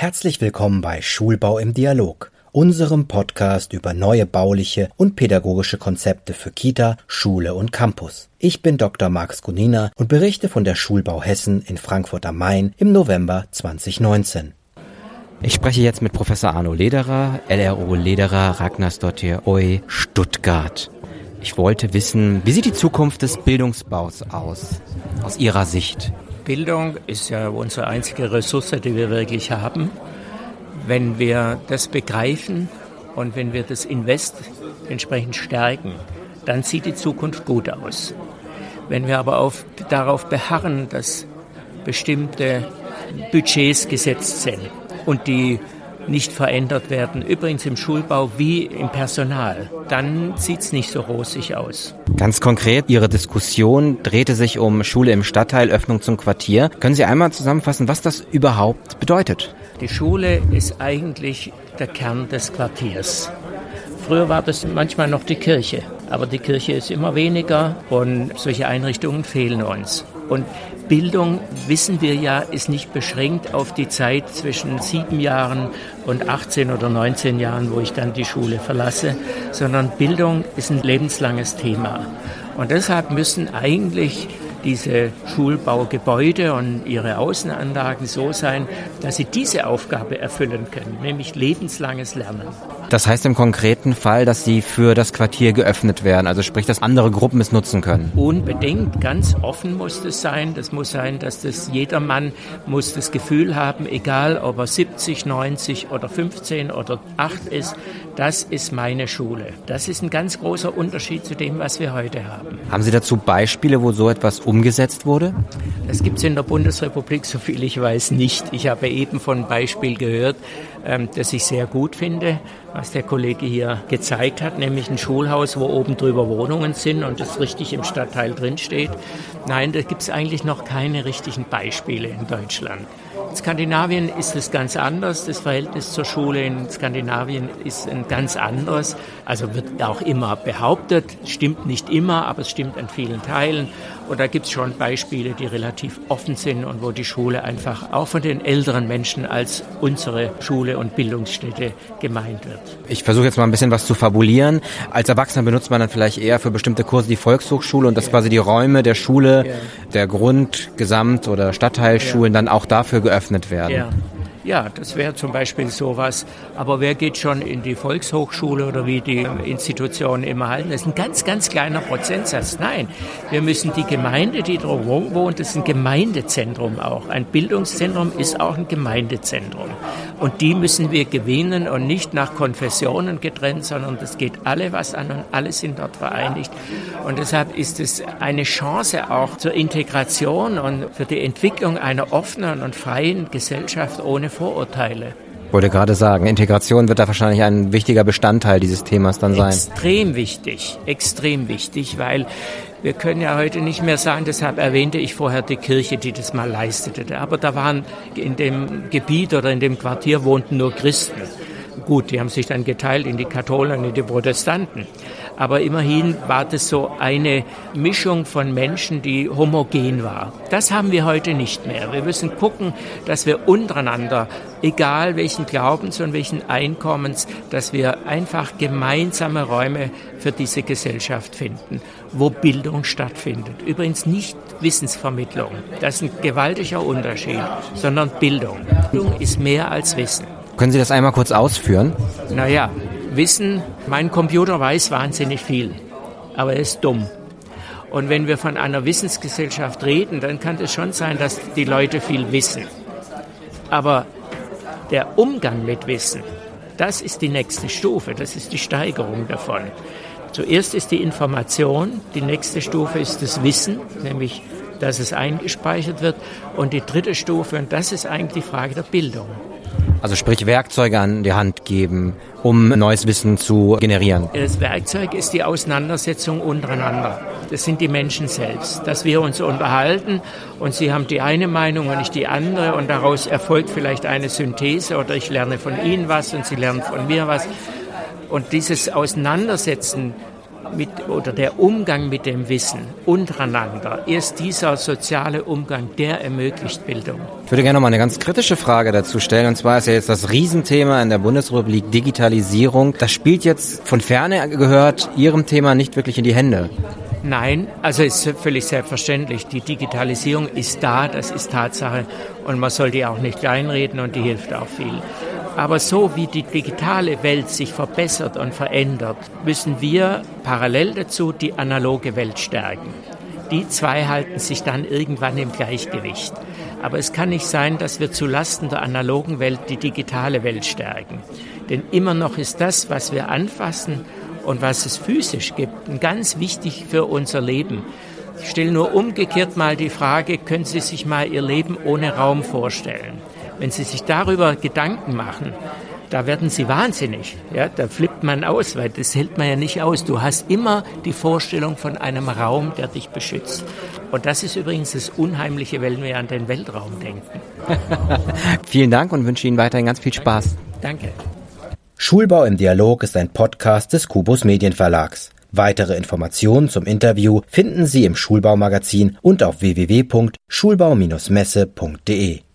Herzlich willkommen bei Schulbau im Dialog, unserem Podcast über neue bauliche und pädagogische Konzepte für Kita, Schule und Campus. Ich bin Dr. Max Gunina und berichte von der Schulbau Hessen in Frankfurt am Main im November 2019. Ich spreche jetzt mit Professor Arno Lederer, LRO Lederer, Ragnarsdottir, OE, Stuttgart. Ich wollte wissen, wie sieht die Zukunft des Bildungsbaus aus, aus Ihrer Sicht? Bildung ist ja unsere einzige Ressource, die wir wirklich haben. Wenn wir das begreifen und wenn wir das Invest entsprechend stärken, dann sieht die Zukunft gut aus. Wenn wir aber auf, darauf beharren, dass bestimmte Budgets gesetzt sind und die nicht verändert werden, übrigens im Schulbau wie im Personal, dann sieht es nicht so rosig aus. Ganz konkret, Ihre Diskussion drehte sich um Schule im Stadtteil, Öffnung zum Quartier. Können Sie einmal zusammenfassen, was das überhaupt bedeutet? Die Schule ist eigentlich der Kern des Quartiers. Früher war das manchmal noch die Kirche, aber die Kirche ist immer weniger und solche Einrichtungen fehlen uns. Und Bildung, wissen wir ja, ist nicht beschränkt auf die Zeit zwischen sieben Jahren und 18 oder 19 Jahren, wo ich dann die Schule verlasse, sondern Bildung ist ein lebenslanges Thema. Und deshalb müssen eigentlich diese Schulbaugebäude und ihre Außenanlagen so sein, dass sie diese Aufgabe erfüllen können, nämlich lebenslanges Lernen. Das heißt im konkreten Fall, dass sie für das Quartier geöffnet werden, also sprich, dass andere Gruppen es nutzen können. Unbedingt, ganz offen muss das sein. Das muss sein, dass das jedermann muss das Gefühl haben, egal ob er 70, 90 oder 15 oder 8 ist, das ist meine Schule. Das ist ein ganz großer Unterschied zu dem, was wir heute haben. Haben Sie dazu Beispiele, wo so etwas umgesetzt wurde? Das gibt es in der Bundesrepublik, so viel ich weiß, nicht. Ich habe eben von einem Beispiel gehört, ähm, das ich sehr gut finde, was der Kollege hier gezeigt hat, nämlich ein Schulhaus, wo oben drüber Wohnungen sind und das richtig im Stadtteil drinsteht. Nein, da gibt es eigentlich noch keine richtigen Beispiele in Deutschland. In Skandinavien ist es ganz anders. Das Verhältnis zur Schule in Skandinavien ist ein ganz anderes. Also wird auch immer behauptet, stimmt nicht immer, aber es stimmt an vielen Teilen. Und da gibt es schon Beispiele, die relativ offen sind und wo die Schule einfach auch von den älteren Menschen als unsere Schule und Bildungsstätte gemeint wird. Ich versuche jetzt mal ein bisschen was zu fabulieren. Als Erwachsener benutzt man dann vielleicht eher für bestimmte Kurse die Volkshochschule und dass ja. quasi die Räume der Schule, ja. der Grund-, Gesamt- oder Stadtteilschulen ja. dann auch dafür geöffnet werden. Ja. Das wäre zum Beispiel sowas. Aber wer geht schon in die Volkshochschule oder wie die Institutionen immer halten? Das ist ein ganz, ganz kleiner Prozentsatz. Nein, wir müssen die Gemeinde, die drumherum wohnt, das ist ein Gemeindezentrum auch. Ein Bildungszentrum ist auch ein Gemeindezentrum. Und die müssen wir gewinnen und nicht nach Konfessionen getrennt, sondern das geht alle was an und alle sind dort vereinigt. Und deshalb ist es eine Chance auch zur Integration und für die Entwicklung einer offenen und freien Gesellschaft ohne Vorurteile. Ich wollte gerade sagen, Integration wird da wahrscheinlich ein wichtiger Bestandteil dieses Themas dann sein. Extrem wichtig, extrem wichtig, weil wir können ja heute nicht mehr sagen, deshalb erwähnte ich vorher die Kirche, die das mal leistete. Aber da waren in dem Gebiet oder in dem Quartier wohnten nur Christen. Gut, die haben sich dann geteilt in die Katholen und in die Protestanten. Aber immerhin war das so eine Mischung von Menschen, die homogen war. Das haben wir heute nicht mehr. Wir müssen gucken, dass wir untereinander, egal welchen Glaubens und welchen Einkommens, dass wir einfach gemeinsame Räume für diese Gesellschaft finden, wo Bildung stattfindet. Übrigens nicht Wissensvermittlung. Das ist ein gewaltiger Unterschied, sondern Bildung. Bildung ist mehr als Wissen. Können Sie das einmal kurz ausführen? Naja, Wissen, mein Computer weiß wahnsinnig viel, aber er ist dumm. Und wenn wir von einer Wissensgesellschaft reden, dann kann es schon sein, dass die Leute viel wissen. Aber der Umgang mit Wissen, das ist die nächste Stufe, das ist die Steigerung davon. Zuerst ist die Information, die nächste Stufe ist das Wissen, nämlich dass es eingespeichert wird. Und die dritte Stufe, und das ist eigentlich die Frage der Bildung. Also sprich Werkzeuge an die Hand geben, um neues Wissen zu generieren. Das Werkzeug ist die Auseinandersetzung untereinander. Das sind die Menschen selbst. Dass wir uns unterhalten und sie haben die eine Meinung und ich die andere und daraus erfolgt vielleicht eine Synthese oder ich lerne von ihnen was und sie lernen von mir was. Und dieses Auseinandersetzen mit, oder der Umgang mit dem Wissen untereinander ist dieser soziale Umgang, der ermöglicht Bildung. Ich würde gerne noch mal eine ganz kritische Frage dazu stellen. Und zwar ist ja jetzt das Riesenthema in der Bundesrepublik Digitalisierung. Das spielt jetzt von ferne gehört Ihrem Thema nicht wirklich in die Hände. Nein, also ist völlig selbstverständlich. Die Digitalisierung ist da, das ist Tatsache und man soll die auch nicht kleinreden und die hilft auch viel. Aber so wie die digitale Welt sich verbessert und verändert, müssen wir parallel dazu die analoge Welt stärken. Die zwei halten sich dann irgendwann im Gleichgewicht. Aber es kann nicht sein, dass wir zulasten der analogen Welt die digitale Welt stärken. Denn immer noch ist das, was wir anfassen und was es physisch gibt, ganz wichtig für unser Leben. Ich stelle nur umgekehrt mal die Frage, können Sie sich mal Ihr Leben ohne Raum vorstellen? Wenn Sie sich darüber Gedanken machen, da werden Sie wahnsinnig. Ja, da flippt man aus, weil das hält man ja nicht aus. Du hast immer die Vorstellung von einem Raum, der dich beschützt. Und das ist übrigens das Unheimliche, wenn wir an den Weltraum denken. Vielen Dank und wünsche Ihnen weiterhin ganz viel Spaß. Danke. Schulbau im Dialog ist ein Podcast des Kubus Medienverlags. Weitere Informationen zum Interview finden Sie im Schulbaumagazin und auf www.schulbau-messe.de.